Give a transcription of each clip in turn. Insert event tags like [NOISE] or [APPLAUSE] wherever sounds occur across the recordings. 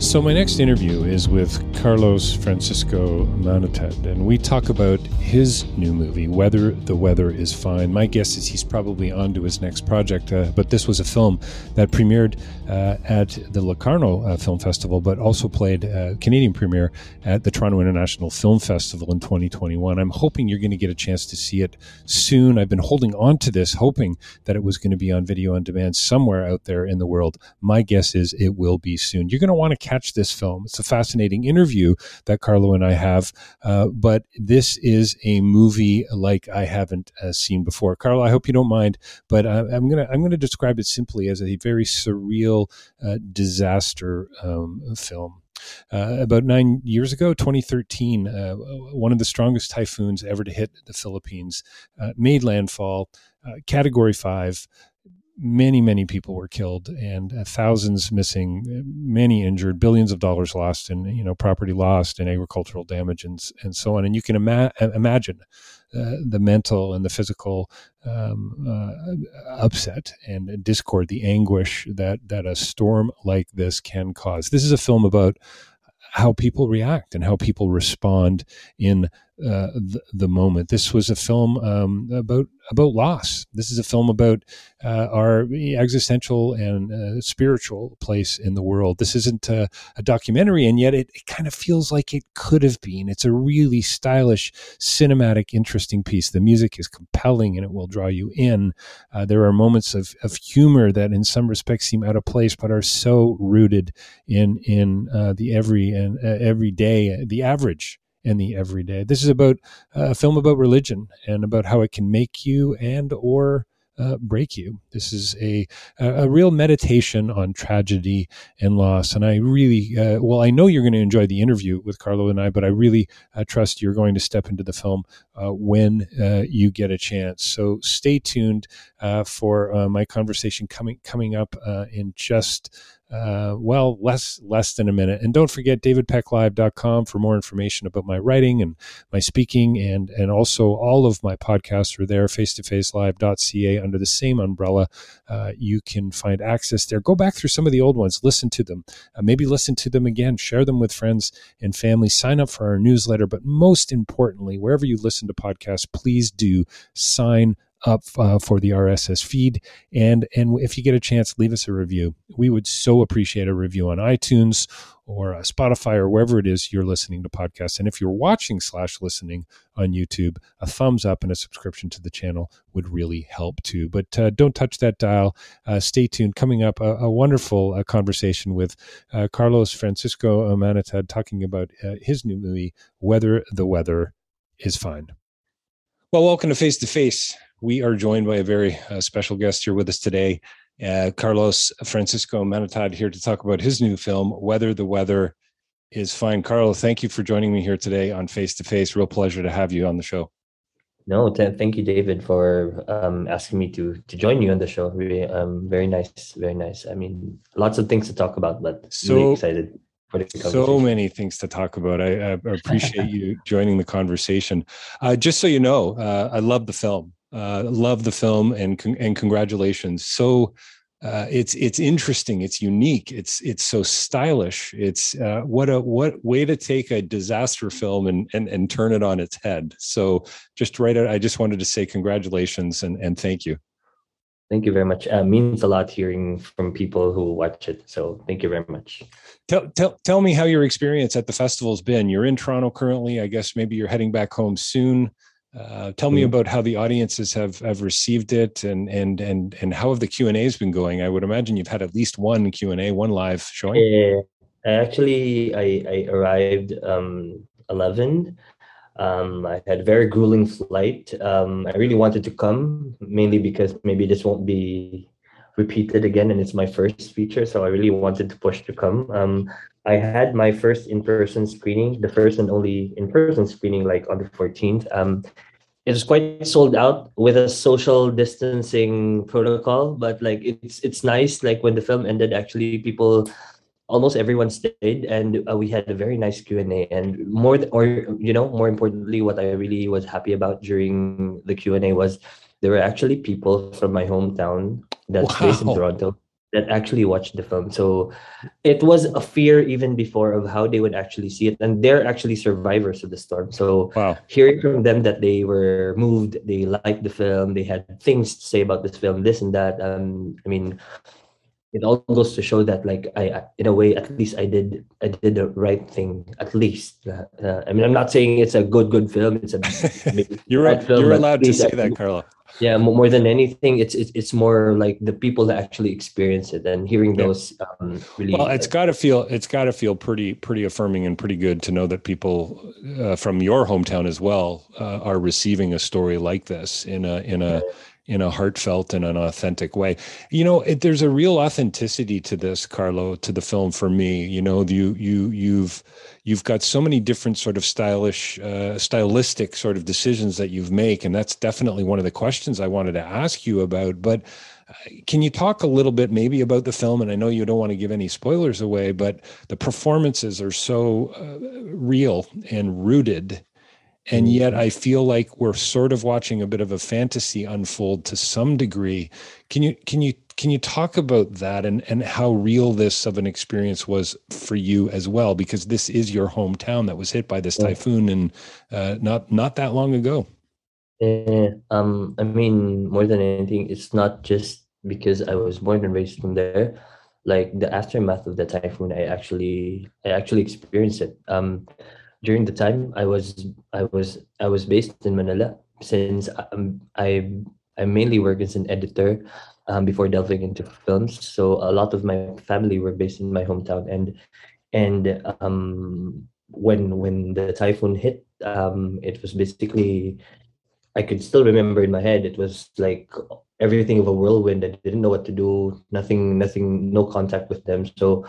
So, my next interview is with Carlos Francisco Manatad, and we talk about his new movie, Whether the Weather is Fine. My guess is he's probably on to his next project, uh, but this was a film that premiered uh, at the Locarno uh, Film Festival, but also played uh, Canadian premiere at the Toronto International Film Festival in 2021. I'm hoping you're going to get a chance to see it soon. I've been holding on to this, hoping that it was going to be on video on demand somewhere out there in the world. My guess is it will be soon. You're going to want to catch this film. It's a fascinating interview that Carlo and I have, uh, but this is a movie like I haven't uh, seen before. Carlo, I hope you don't mind, but uh, I'm gonna I'm gonna describe it simply as a very surreal uh, disaster um, film. Uh, about nine years ago, 2013, uh, one of the strongest typhoons ever to hit the Philippines uh, made landfall, Category 5 many, many people were killed and uh, thousands missing, many injured, billions of dollars lost, and you know property lost, and agricultural damage, and and so on. And you can ima- imagine uh, the mental and the physical um, uh, upset and discord, the anguish that that a storm like this can cause. This is a film about how people react and how people respond in uh, the, moment. This was a film um, about about loss. This is a film about uh, our existential and uh, spiritual place in the world. This isn't a, a documentary, and yet it, it, kind of feels like it could have been. It's a really stylish, cinematic, interesting piece. The music is compelling, and it will draw you in. Uh, there are moments of, of humor that, in some respects, seem out of place, but are so rooted in in uh, the every and uh, everyday, the average and the everyday. This is about uh, a film about religion and about how it can make you and or uh, break you. This is a, a real meditation on tragedy and loss. And I really, uh, well, I know you're going to enjoy the interview with Carlo and I, but I really uh, trust you're going to step into the film uh, when uh, you get a chance. So stay tuned for my conversation coming coming up in just uh, well, less less than a minute. And don't forget davidpecklive.com for more information about my writing and my speaking, and and also all of my podcasts are there. Face2FaceLive.ca under the same umbrella. Uh, you can find access there. Go back through some of the old ones, listen to them, uh, maybe listen to them again, share them with friends and family. Sign up for our newsletter, but most importantly, wherever you listen to podcasts, please do sign up uh, for the RSS feed. And and if you get a chance, leave us a review. We would so appreciate a review on iTunes or uh, Spotify or wherever it is you're listening to podcasts. And if you're watching slash listening on YouTube, a thumbs up and a subscription to the channel would really help too. But uh, don't touch that dial. Uh, stay tuned. Coming up, a, a wonderful uh, conversation with uh, Carlos Francisco Manatad talking about his new movie, Whether the Weather is Fine. Well, welcome to Face to Face we are joined by a very uh, special guest here with us today, uh, Carlos Francisco Manatad, here to talk about his new film, Whether the Weather is Fine. Carlos, thank you for joining me here today on Face to Face. Real pleasure to have you on the show. No, th- thank you, David, for um, asking me to to join you on the show. Really, um, very nice, very nice. I mean, lots of things to talk about, but So- really excited for the So many things to talk about. I, I appreciate you [LAUGHS] joining the conversation. Uh, just so you know, uh, I love the film. Uh, love the film, and and congratulations. So uh, it's it's interesting. It's unique. It's it's so stylish. It's uh, what a what way to take a disaster film and and and turn it on its head. So just right. out- I just wanted to say congratulations and and thank you. Thank you very much. Uh, means a lot hearing from people who watch it. So thank you very much. Tell, tell, tell me how your experience at the festival's been. You're in Toronto currently. I guess maybe you're heading back home soon. Uh, tell me Mhm. about how the audiences have have received it, and and and and how have the Q and A's been going? I would imagine you've had at least one Q and A, one live showing. Uh, I actually I, I arrived um 11. Um, I had a very grueling flight. Um, I really wanted to come mainly because maybe this won't be repeated again, and it's my first feature, so I really wanted to push to come. Um, I had my first in-person screening, the first and only in-person screening, like on the 14th. Um, it was quite sold out with a social distancing protocol, but like it's it's nice. Like when the film ended, actually people almost everyone stayed and uh, we had a very nice q&a and more th- or you know more importantly what i really was happy about during the q&a was there were actually people from my hometown that's based in toronto that actually watched the film so it was a fear even before of how they would actually see it and they're actually survivors of the storm so Wow. hearing from them that they were moved, they liked the film, they had things to say about this film, this and that. Um, I mean, it all goes to show that, like, I, in a way, at least I did, I did the right thing. At least, uh, uh, I mean, I'm not saying it's a good, good film. It's a [LAUGHS] You're bad film, you're allowed to say I- that, Carlo. Yeah, mo- more than anything, it's it's it's more like the people that actually experience it and hearing Yeah. those um, really. Well, it's got to feel it's got to feel pretty pretty affirming and pretty good to know that people uh, from your hometown as well uh, are receiving a story like this in a in a in a heartfelt and an authentic way. You know, it, there's a real authenticity to this, Carlo, to the film for me. You know, you you you've you've got so many different sort of stylish uh, stylistic sort of decisions that you've make and that's definitely one of the questions I wanted to ask you about but uh, can you talk a little bit maybe about the film? And I know you don't want to give any spoilers away but the performances are so uh, real and rooted and yet I feel like we're sort of watching a bit of a fantasy unfold to some degree. Can you can you can you talk about that and and how real this of an experience was for you as well? Because this is your hometown that was hit by this typhoon and uh, not not that long ago. Eh, um, I mean, more than anything, it's not just because I was born and raised from there. Like the aftermath of the typhoon, I actually, I actually experienced it. Um, during the time I was, I was, I was based in Manila. Since um, I, I mainly work as an editor, um, before delving into films. So a lot of my family were based in my hometown, and and um, when when the typhoon hit, um, it was basically I could still remember in my head it was like everything of a whirlwind. I didn't know what to do. Nothing, nothing, no contact with them. So,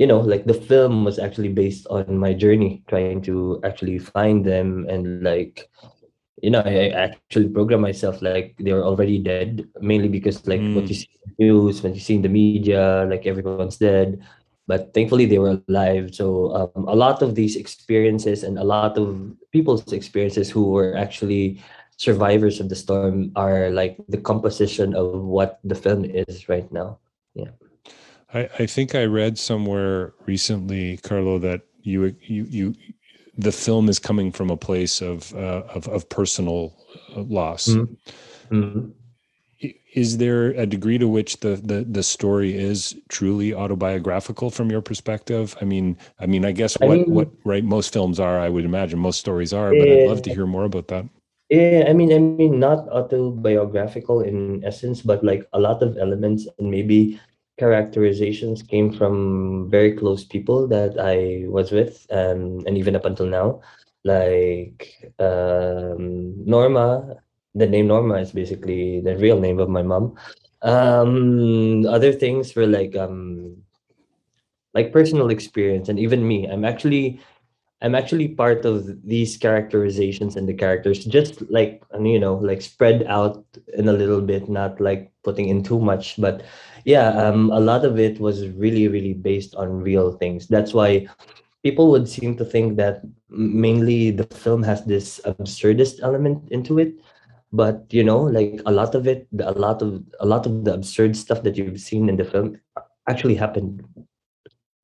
you know, like the film was actually based on my journey trying to actually find them and like you know, I, actually programmed myself like they were already dead, mainly because like what Mm. you see in the news, when you see in the media, like everyone's dead. But thankfully they were alive. So um, a lot of these experiences and a lot of people's experiences who were actually survivors of the storm are like the composition of what the film is right now. I, I think I read somewhere recently, Carlo, that you you you the film is coming from a place of uh, of, of personal uh, loss. Mhm. Mhm. Is there a degree to which the, the the story is truly autobiographical from your perspective? I mean, I mean, I guess I what mean- what right most films are. I would imagine most stories are, but I'd love to hear more about that. Yeah, I mean, I mean, not autobiographical in essence, but like a lot of elements and maybe characterizations came from very close people that I was with, um, and even up until now, like um, Norma. The name Norma is basically the real name of my mom. Um, other things were like um, like personal experience, and even me. I'm actually I'm actually part of these characterizations and the characters, just like you know, like spread out in a little bit, not like putting in too much. But yeah, um, a lot of it was really, really based on real things. That's why people would seem to think that mainly the film has this absurdist element into it but you know like a lot of it a lot of a lot of the absurd stuff that you've seen in the film actually happened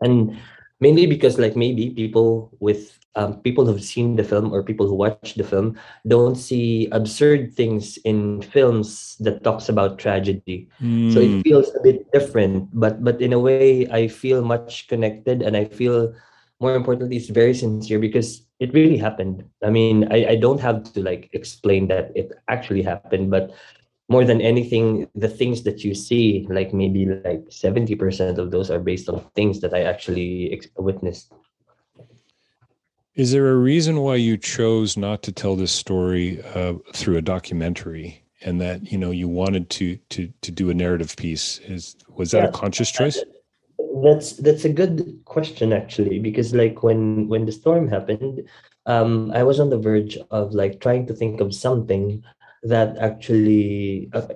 and mainly because like maybe people with um, people who've seen the film or people who watch the film don't see absurd things in films that talks about tragedy mm. so it hmm. feels a bit different but but in a way i feel much connected and i feel more importantly it's very sincere because it really happened i mean I, I don't have to like explain that it actually happened but more than anything the things that you see like maybe like 70% of those are based on things that i actually ex- witnessed is there a reason why you chose not to tell this story uh, through a documentary and that you know you wanted to to to do a narrative piece? Is was that yeah, a conscious choice? That's that's a good question actually because like when when the storm happened um i was on the verge of like trying to think of something that actually uh,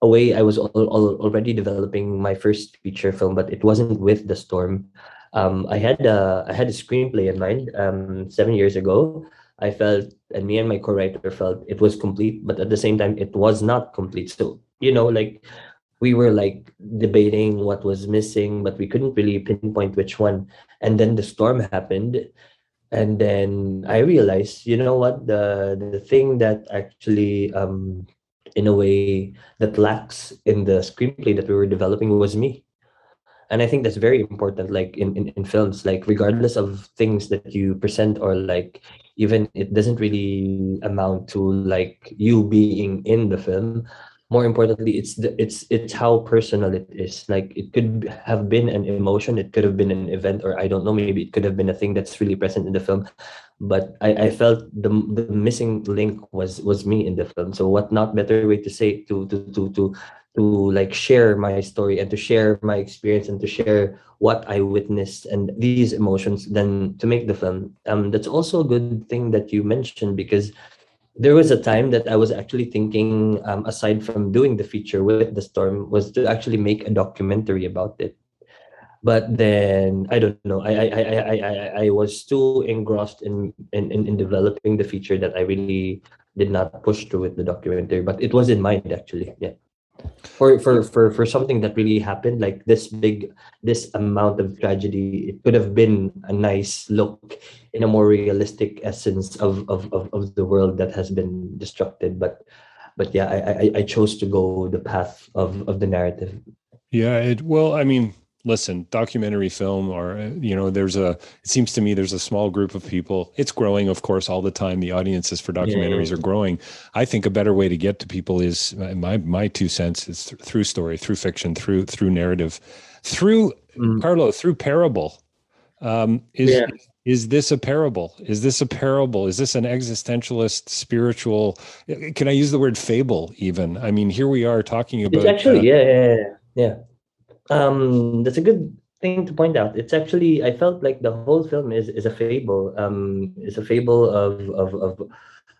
a way i was al- al- already developing my first feature film but it wasn't with the storm um i had a i had a screenplay in mind um 7 years ago i felt and me and my co-writer felt it was complete but at the same time it was not complete so you know like we were like debating what was missing, but we couldn't really pinpoint which one. And then the storm happened. And then I realized, you know what, the the thing that actually um in a way that lacks in the screenplay that we were developing was me. And I think that's very important, like in, in, in films, like regardless of things that you present or like even it doesn't really amount to like you being in the film. More importantly it's the it's it's how personal it is. Like it could have been an emotion it could have been an event or i don't know maybe it could have been a thing that's really present in the film but i i felt the the missing link was was me in the film so what not better way to say to to to to to like share my story and to share my experience and to share what I witnessed and these emotions than to make the film. Um, that's also a good thing that you mentioned because there was a time that I was actually thinking, um, aside from doing the feature with the storm, was to actually make a documentary about it. But then I don't know. I I I I I, was too engrossed in, in in developing the feature that I really did not push through with the documentary. But it was in mind actually. Yeah for for for for something that really happened like this big this amount of tragedy it could have been a nice look in a more realistic essence of of of, of the world that has been destructed but but yeah I, I i chose to go the path of of the narrative yeah it well i mean listen, documentary film, or you know, there's a. It seems to me there's a small group of people. It's growing, of course, all the time. The audiences for documentaries yeah. are growing. I think a better way to get to people is my my two cents is th- through story, through fiction, through through narrative, through mm. Carlo, through parable. Um, is yeah. is this a parable? Is this a parable? Is this an existentialist, spiritual? Can I use the word fable? Even I mean, here we are talking about. It's actually, uh, yeah, yeah, yeah. yeah um, that's a good thing to point out. It's actually I felt like the whole film is is a fable. Um, is a fable of of of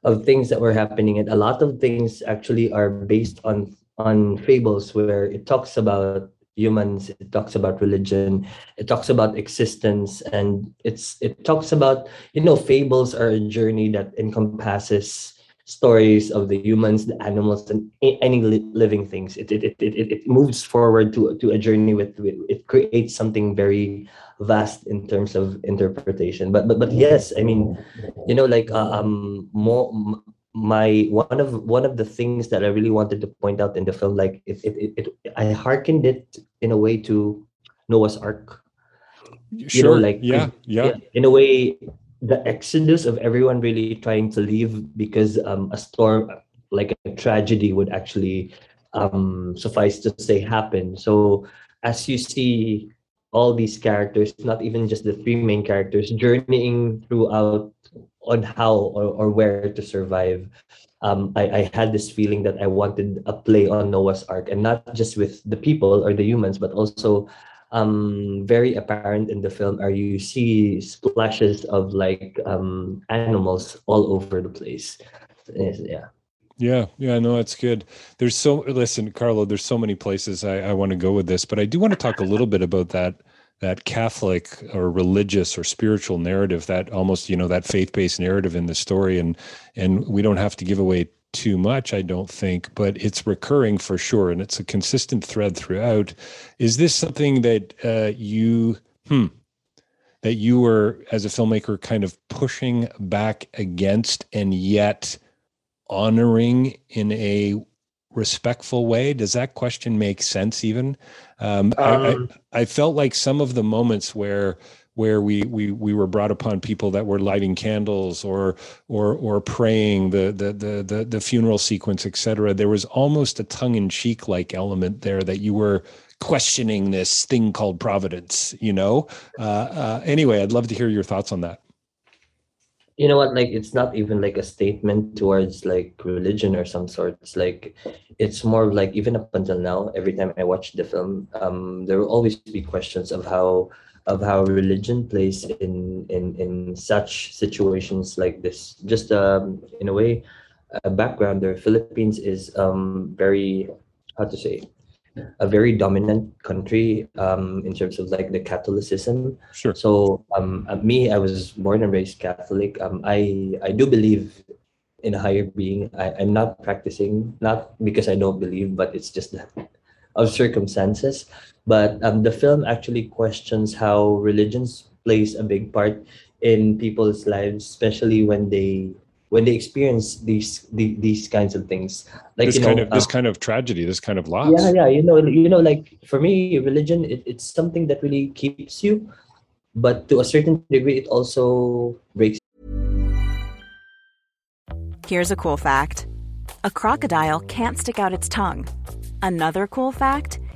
of things that were happening, and a lot of things actually are based on on fables where it talks about humans it talks about religion it talks about existence and it's it talks about you know fables are a journey that encompasses stories of the humans, the animals, and any living things. It, it, it, it, it moves forward to, to a journey with, it creates something very vast in terms of interpretation. But but but yes, I mean, you know, like uh, um more my one of one of the things that I really wanted to point out in the film, like it it, it, it I hearkened it in a way to Noah's Ark. Sure. You know, like yeah, yeah. In a way, the exodus of everyone really trying to leave because um, a storm like a tragedy would actually um, suffice to say happen so as you see all these characters not even just the three main characters journeying throughout on how or, or where to survive. Um, I, I had this feeling that i wanted a play on noah's ark and not just with the people or the humans but also um very apparent in the film are you see splashes of like um animals all over the place yeah yeah, yeah, no, that's good. There's so listen, Carlo. There's so many places I, I want to go with this, but I do want to talk a little bit about that that Catholic or religious or spiritual narrative, that almost you know that faith based narrative in the story, and and we don't have to give away too much, I don't think, but it's recurring for sure, and it's a consistent thread throughout. Is this something that uh, you hmm that you were as a filmmaker kind of pushing back against, and yet honoring in a respectful way? Does that question make sense? Even um, um, I, I, um, I, felt like some of the moments where where we we we were brought upon people that were lighting candles or or or praying the the the the, the funeral sequence, etc. There was almost a tongue in cheek like element there that you were questioning this thing called providence. You know. Uh, uh, anyway, I'd love to hear your thoughts on that you know what like it's not even like a statement towards like religion or some sort it's like it's more like even up until now every time i watch the film um there will always be questions of how of how religion plays in in in such situations like this just um in a way a background there philippines is um very how to say a very dominant country um, in terms of like the Catholicism. Sure. So um, uh, me, I was born and raised Catholic. Um, I I do believe in a higher being. I, I'm not practicing, not because I don't believe, but it's just that of circumstances. But um, the film actually questions how religions plays a big part in people's lives, especially when they when they experience these the, these kinds of things. Like this kind know, of this uh, kind of tragedy this kind of loss. Yeah yeah you know you know like for me religion it, it's something that really keeps you but to a certain degree it also breaks here's a cool fact. A crocodile can't stick out its tongue. Another cool fact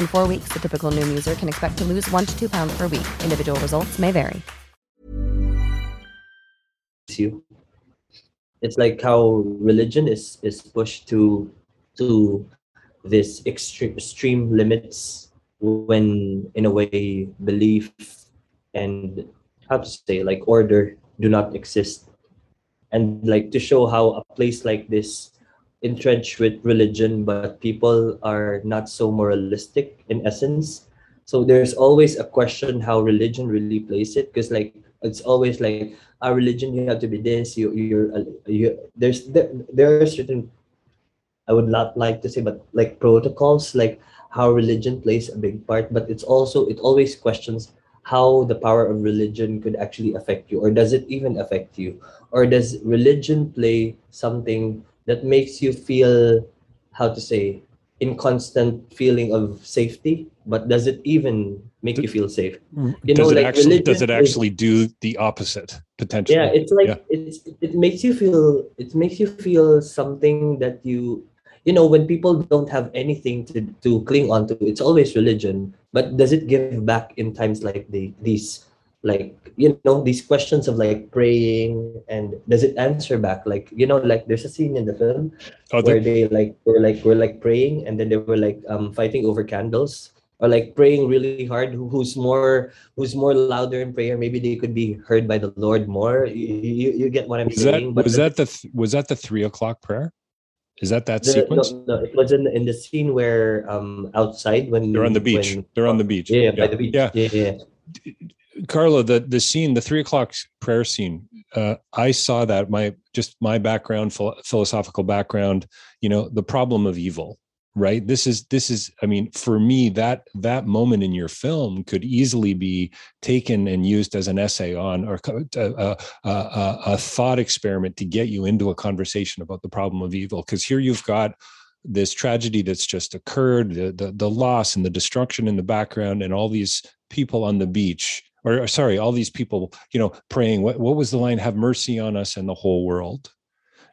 In four weeks, the typical Noom user can expect to lose one to two pounds per week. Individual results may vary. You, it's like how religion is is pushed to to this extreme extreme limits when in a way belief and how to say like order do not exist and like to show how a place like this entrenched with religion, but people are not so moralistic in essence. So there's always a question how religion really plays it, because like it's always like our religion you have to be this you you're you there's there, there are certain i would not like to say but like protocols like how religion plays a big part but it's also it always questions how the power of religion could actually affect you or does it even affect you or does religion play something that makes you feel how to say in constant feeling of safety but does it even make you feel safe? Mm, you does know it like actually does it actually is, do the opposite potentially? Yeah it's like yeah. it's it makes you feel it makes you feel something that you you know when people don't have anything to, to cling on to it's always religion but does it give back in times like the, these like you know these questions of like praying and does it answer back like you know like there's a scene in the film oh, where they like were like were like praying and then they were like um fighting over candles or like praying really hard Who, who's more who's more louder in prayer maybe they could be heard by the lord more you, you, you get what i'm was saying that, was that the was that the three o'clock prayer is that that the, sequence? No, no, it was in, in the scene where um outside when they're on the beach. When, they're on the beach. Yeah, yeah, by the beach. Yeah. yeah, yeah. Carlo, the the scene, the three o'clock prayer scene. Uh, I saw that. My just my background, philosophical background. You know, the problem of evil right this is this is i mean for me that that moment in your film could easily be taken and used as an essay on or a, a, a, a thought experiment to get you into a conversation about the problem of evil because here you've got this tragedy that's just occurred the, the the loss and the destruction in the background and all these people on the beach or sorry all these people you know praying what, what was the line? Have mercy on us and the whole world.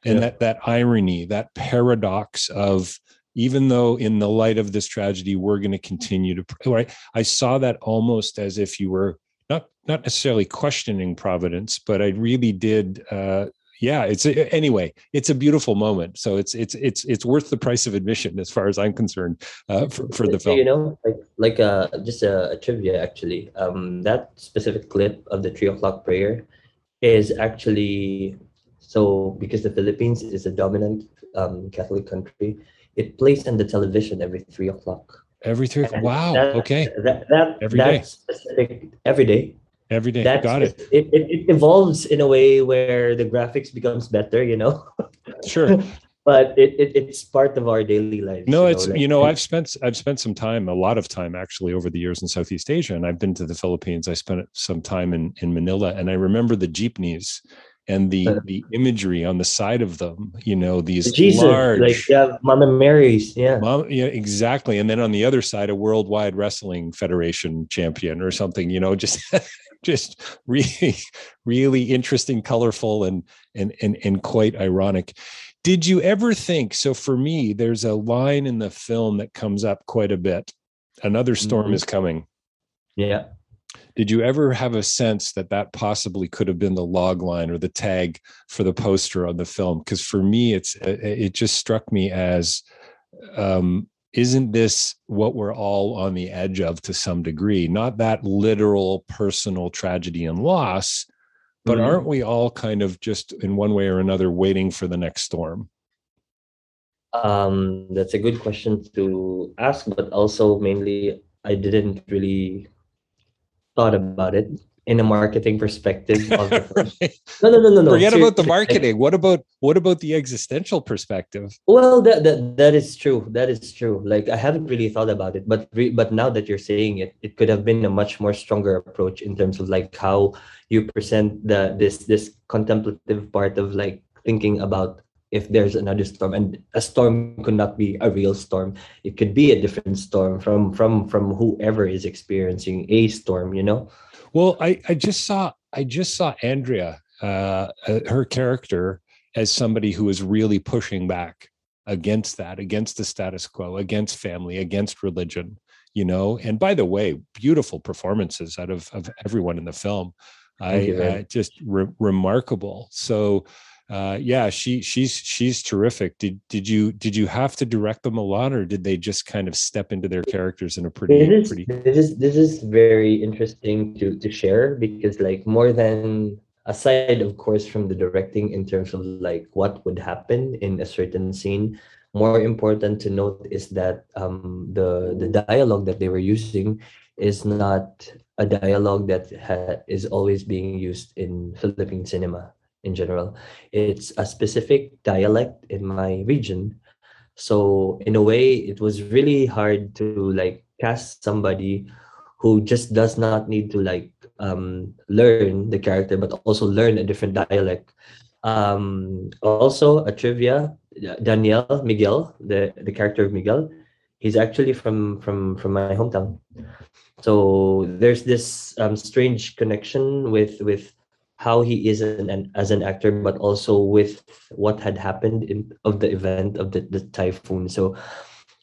And yeah. that that irony that paradox of even though in the light of this tragedy we're going to continue to pray right? I saw that almost as if you were not not necessarily questioning providence but i really did uh yeah it's anyway it's a beautiful moment so it's it's it's it's worth the price of admission as far as i'm concerned uh, for, for the film you know like like uh just a, a trivia actually um that specific clip of the three o'clock prayer is actually so because the philippines is a dominant um, catholic country it plays on the television every three o'clock. Every three. And wow. That, okay. That, that every day. Specific, every day. Every day. That's, Got it. It, it. It evolves in a way where the graphics becomes better. You know. [LAUGHS] Sure. but it, it it's part of our daily life. No, you it's know, like, you know I've spent I've spent some time, a lot of time actually over the years in Southeast Asia, and I've been to the Philippines. I spent some time in in Manila, and I remember the jeepneys and the uh, the imagery on the side of them you know these Jesus, large like yeah mama mary's yeah. Mom, yeah exactly. And then on the other side a worldwide wrestling federation champion or something you know just [LAUGHS] just really really interesting colorful and and and, and quite ironic. Did you ever think so for me there's a line in the film that comes up quite a bit. Another storm mm-hmm. is coming. Yeah did you ever have a sense that that possibly could have been the log line or the tag for the poster on the film? Because for me it's it just struck me as um, isn't this what we're all on the edge of to some degree? Not that literal personal tragedy and loss but mm-hmm. aren't we all kind of just in one way or another waiting for the next storm? Um, that's a good question to ask but also mainly i didn't really thought about it in a marketing perspective of the [LAUGHS] right. no no no no no. Forget about the marketing. What about what about the existential perspective? Well that, that that is true. That is true. Like i haven't really thought about it but re, but now that you're saying it it could have been a much more stronger approach in terms of like how you present the this this contemplative part of like thinking about if there's another storm and a storm could not be a real storm. It could be a different storm from from from whoever is experiencing a storm you know? Well i i just saw i just saw andrea uh, uh her character as somebody who is really pushing back against that against the status quo against family against religion you know? And by the way beautiful performances out of of everyone in the film. I uh, just re- remarkable. So uh, yeah, she she's she's terrific. Did did you did you have to direct them a lot, or did they just kind of step into their characters in a pretty this is, pretty? This is this is very interesting to to share because like more than aside, of course, from the directing in terms of like what would happen in a certain scene, more important to note is that um, the the dialogue that they were using is not a dialogue that ha- is always being used in Philippine cinema in general. It's a specific dialect in my region. So in a way, it was really hard to like cast somebody who just does not need to like um, learn the character, but also learn a different dialect. Um, also, a trivia: Daniel Miguel, the the character of Miguel, he's actually from from from my hometown. So there's this um, strange connection with with how he is an, an, as an actor, but also with what had happened in of the event of the, the typhoon. So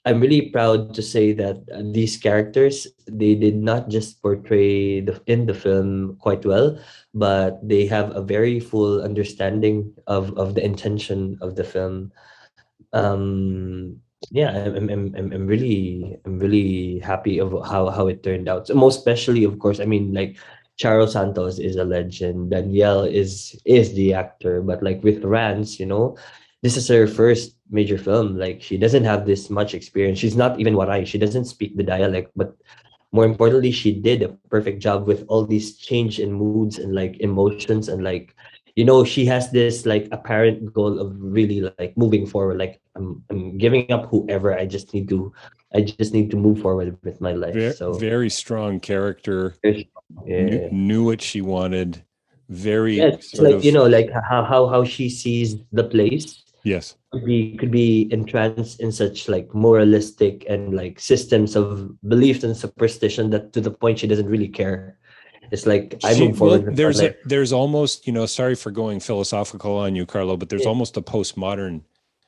I'm really proud to say that uh, these characters they did not just portray the in the film quite well, but they have a very full understanding of of the intention of the film. Um, yeah, I'm, I'm, I'm, I'm really I'm really happy of how how it turned out. So most especially, of course, I mean like Charo Santos is a legend. Danielle is is the actor, but like with Rans, you know, this is her first major film. Like she doesn't have this much experience. She's not even Waray. She doesn't speak the dialect, but more importantly, she did a perfect job with all these change in moods and like emotions and like you know she has this like apparent goal of really like moving forward like i'm, I'm giving up whoever i just need to i just need to move forward with my life very, so very strong character yeah. Knew, knew what she wanted. Very yeah, it's sort like of- you know like how, how how she sees the place. Yes. Could be could be entranced in such like moralistic and like systems of beliefs and superstition that to the point she doesn't really care. It's like i move forward well, my there's a, there's almost you know sorry for going philosophical on you carlo but there's Yeah. almost a postmodern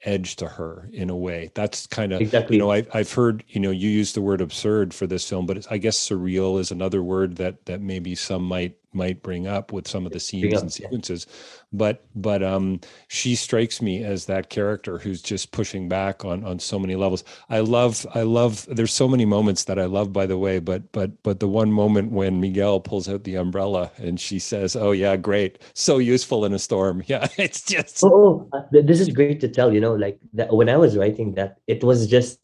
edge to her in a way that's kind of Exactly. you know I, i've heard you know you use the word absurd for this film but it's, i guess surreal is another word that that maybe some might might bring up with some of the scenes up, and sequences but but um she strikes me as that character who's just pushing back on on so many levels i love i love there's so many moments that i love by the way but but but the one moment when miguel pulls out the umbrella and she says oh yeah great so useful in a storm [LAUGHS] yeah it's just Oh, oh, uh, this is great to tell. You know, like that when I was writing that, it was just.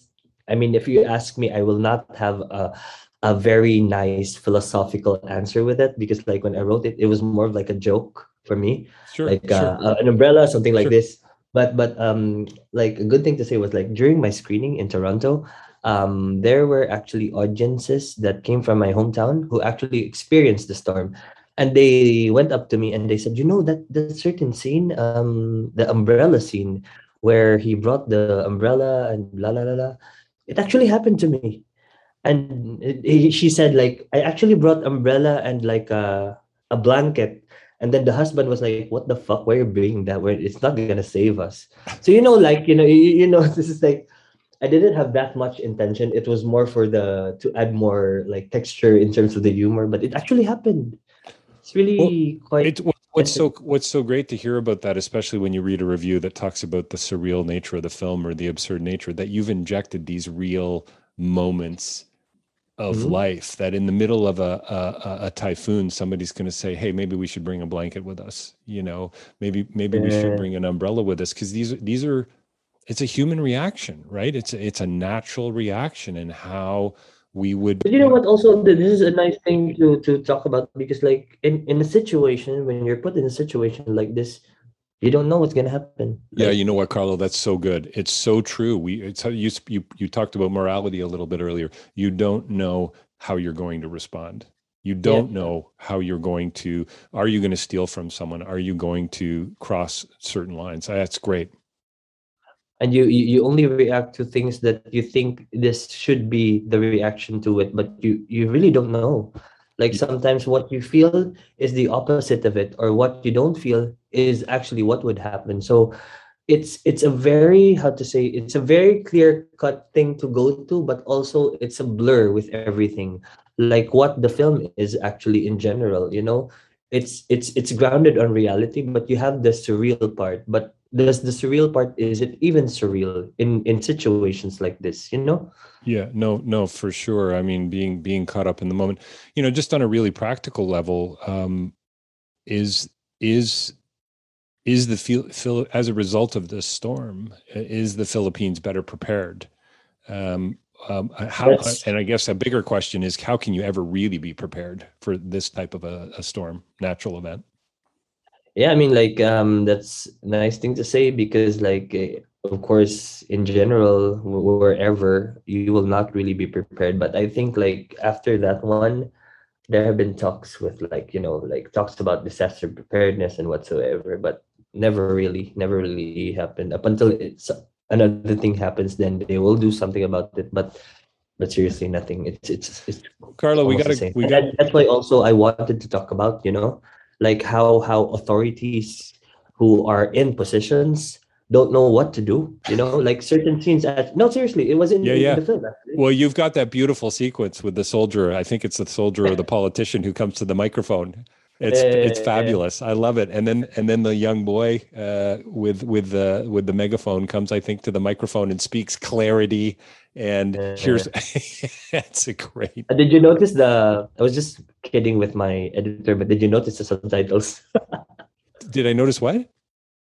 I mean, if you ask me, I will not have a a very nice philosophical answer with it because, like, when I wrote it, it was more of like a joke for me, sure like sure. uh, an umbrella, something like Sure. this. But but um, like a good thing to say was like during my screening in Toronto, um, there were actually audiences that came from my hometown who actually experienced the storm and they went up to me and they said, you know that that certain scene, um, the umbrella scene, where he brought the umbrella and blah blah blah, blah it actually happened to me. And he, she said like I actually brought umbrella and like a a blanket. And then the husband was like, "What the fuck? Why are you bringing that? Where it's not gonna save us." So you know, like you know, you, you know, [LAUGHS] this is like I didn't have that much intention. It was more for the to add more like texture in terms of the humor, but it actually happened. It's really quite. It's what- what's so what's so great to hear about that, especially when you read a review that talks about the surreal nature of the film or the absurd nature, that you've injected these real moments of Mhm. life. That in the middle of a a, a- typhoon, somebody's going to say, "Hey, maybe we should bring a blanket with us." You know, maybe maybe we should bring an umbrella with us because these these are it's a human reaction, right? It's a- it's a natural reaction in how we would. But you know what? Also, this is a nice thing to to talk about because, like, in in a situation when you're put in a situation like this, you don't know what's gonna happen. Yeah, you know what, Carlo? That's so good. It's so true. We it's how you you you talked about morality a little bit earlier. You don't know how you're going to respond. You don't know how you're going to. Are you going to steal from someone? Are you going to cross certain lines? Ah, that's great. and you, you you only react to things that you think this should be the reaction to it, but you you really don't know. Like sometimes what you feel is the opposite of it, or what you don't feel is actually what would happen. So it's it's a very how to say it's a very clear cut thing to go to but also it's a blur with everything. Like what the film is actually in general you know? It's it's it's grounded on reality but you have the surreal part but does the surreal part is it even surreal in in situations like this you know Yeah, no, no, for sure. I mean, being being caught up in the moment, you know, just on a really practical level, um, is is is the feel, as a result of this storm, is the Philippines better prepared? Um, um, how, and I guess a bigger question is how can you ever really be prepared for this type of a, a storm, natural event? Yeah, I mean, like um, that's a nice thing to say because, like, eh, of course, in general, wherever you will not really be prepared. But I think, like, after that one, there have been talks with, like, you know, like talks about disaster preparedness and whatsoever, but never really, never really happened up until it's another thing happens. Then they will do something about it, but but seriously, nothing. It's it's it's. Carlo, we got to we got. That's why also I wanted to talk about, you know, like how how authorities who are in positions don't know what to do you know like certain scenes at no seriously it wasn't yeah, yeah. the film actually. well you've got that beautiful sequence with the soldier. I think it's the soldier or the [LAUGHS] politician who comes to the microphone. It's it's fabulous. I love it. And then and then the young boy uh, with with the with the megaphone comes i think to the microphone and speaks clarity and here's [LAUGHS] that's a great uh, did you notice the i was just kidding with my editor but did you notice the subtitles? [LAUGHS] Did i notice what?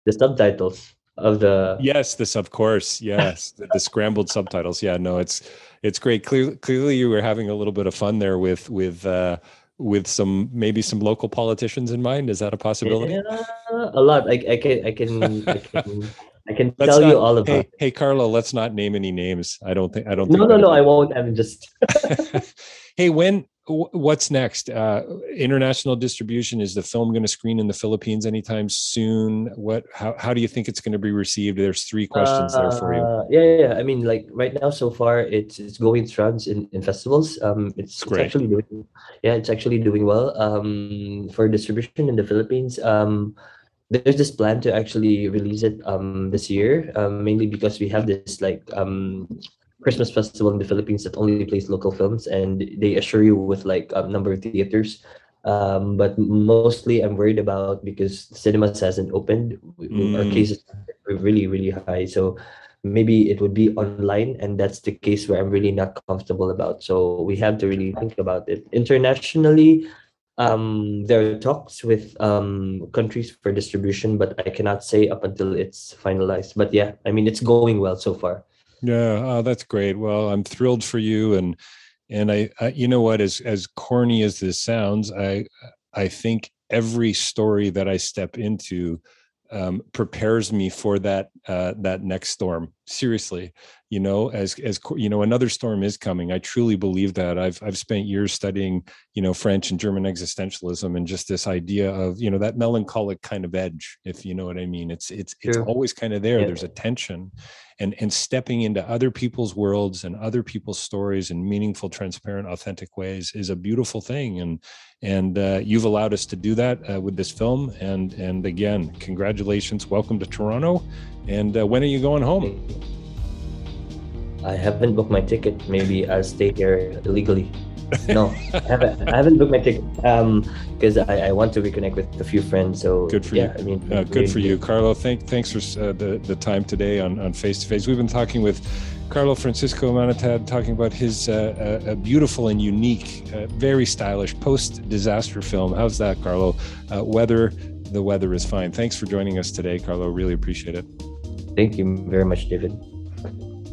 The subtitles of the yes this of course. Yes [LAUGHS] the, the, scrambled subtitles. Yeah no it's it's great. Clearly clearly you were having a little bit of fun there with with uh with some maybe some local politicians in mind. Is that a possibility? Yeah, a lot. I, I can i can i can I can tell not, you all about. Hey, hey, Carlo, let's not name any names. I don't think. I don't. No, think no, no. I won't. I'm just. [LAUGHS] [LAUGHS] hey, when? What's next? Uh, international distribution. Is the film going to screen in the Philippines anytime soon? What? How? How do you think it's going to be received? There's three questions uh, there for you. Uh, yeah, yeah. I mean, like right now, so far, it's it's going runs in, in festivals. Um, it's, it's actually doing. Yeah, it's actually doing well. Um, for distribution in the Philippines. Um there's this plan to actually release it um this year um, mainly because we have this like um christmas festival in the philippines that only plays local films and they assure you with like a number of theaters. Um but mostly i'm worried about because cinemas hasn't opened. Mm. our cases are really really high. So maybe it would be online and that's the case where i'm really not comfortable about. So we have to really think about it. Internationally um, there are talks with um, countries for distribution, but I cannot say up until it's finalized. But yeah, I mean, it's going well so far. Yeah, oh, that's great. Well, I'm thrilled for you, and and I, I, you know what, as as corny as this sounds, I I think every story that I step into um, prepares me for that uh, that next storm. Seriously, you know, as as you know, another storm is coming. I truly believe that. I've I've spent years studying, you know, French and German existentialism, and just this idea of you know that melancholic kind of edge, if you know what I mean. It's it's it's always kind of there. Yeah. There's a tension, and and stepping into other people's worlds and other people's stories in meaningful transparent authentic ways is a beautiful thing and and uh, you've allowed us to do that uh, with this film and and again congratulations welcome to toronto and uh, when are you going home i haven't booked my ticket maybe i'll stay here illegally no, I haven't. I haven't booked my ticket because um, I, I want to reconnect with a few friends. So good for yeah, you. I mean, uh, good for you, Carlo. Thank, thanks for uh, the the time today on on face to face. We've been talking with Carlo Francisco Manatad, talking about his uh, a, a beautiful and unique, uh, very stylish post disaster film. How's that, Carlo? Uh, weather. The weather is fine. Thanks for joining us today, Carlo. Really appreciate it. Thank you very much, David.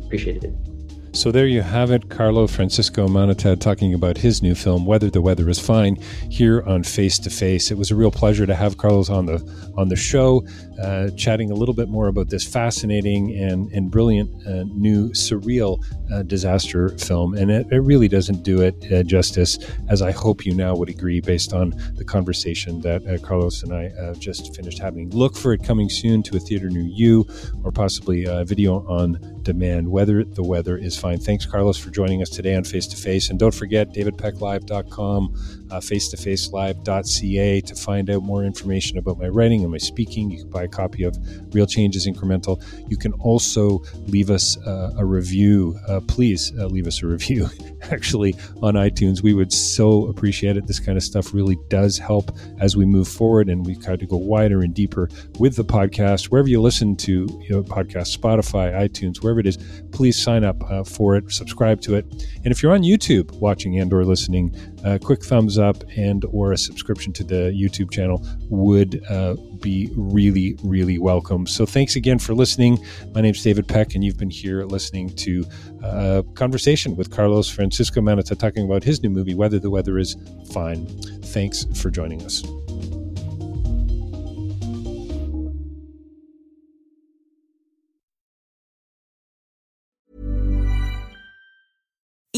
Appreciate it. So there you have it, Carlo Francisco Manatad talking about his new film, Whether the Weather is Fine, here on Face to Face. It was a real pleasure to have Carlos on the on the show, uh, chatting a little bit more about this fascinating and, and brilliant uh, new surreal uh, disaster film. And it, it, really doesn't do it uh, justice, as I hope you now would agree based on the conversation that uh, Carlos and I uh, just finished having. Look for it coming soon to a theater near you or possibly a video on demand, Whether the Weather is Thanks, Carlos, for joining us today on Face to Face. And don't forget, davidpecklive.com, uh, face-to-facelive.ca to find out more information about my writing and my speaking. You can buy a copy of Real Change is Incremental. You can also leave us uh, a review. Uh, please uh, leave us a review, [LAUGHS] actually, on iTunes. We would so appreciate it. This kind of stuff really does help as we move forward, and we try to go wider and deeper with the podcast. Wherever you listen to you know, podcasts, Spotify, iTunes, wherever it is, please sign up uh, for it, subscribe to it. And if you're on YouTube watching and or listening, a quick thumbs up and or a subscription to the YouTube channel would uh, be really, really welcome. So thanks again for listening. My name's David Peck, and you've been here listening to a conversation with Carlos Francisco Manatad talking about his new movie, Whether the Weather is Fine. Thanks for joining us.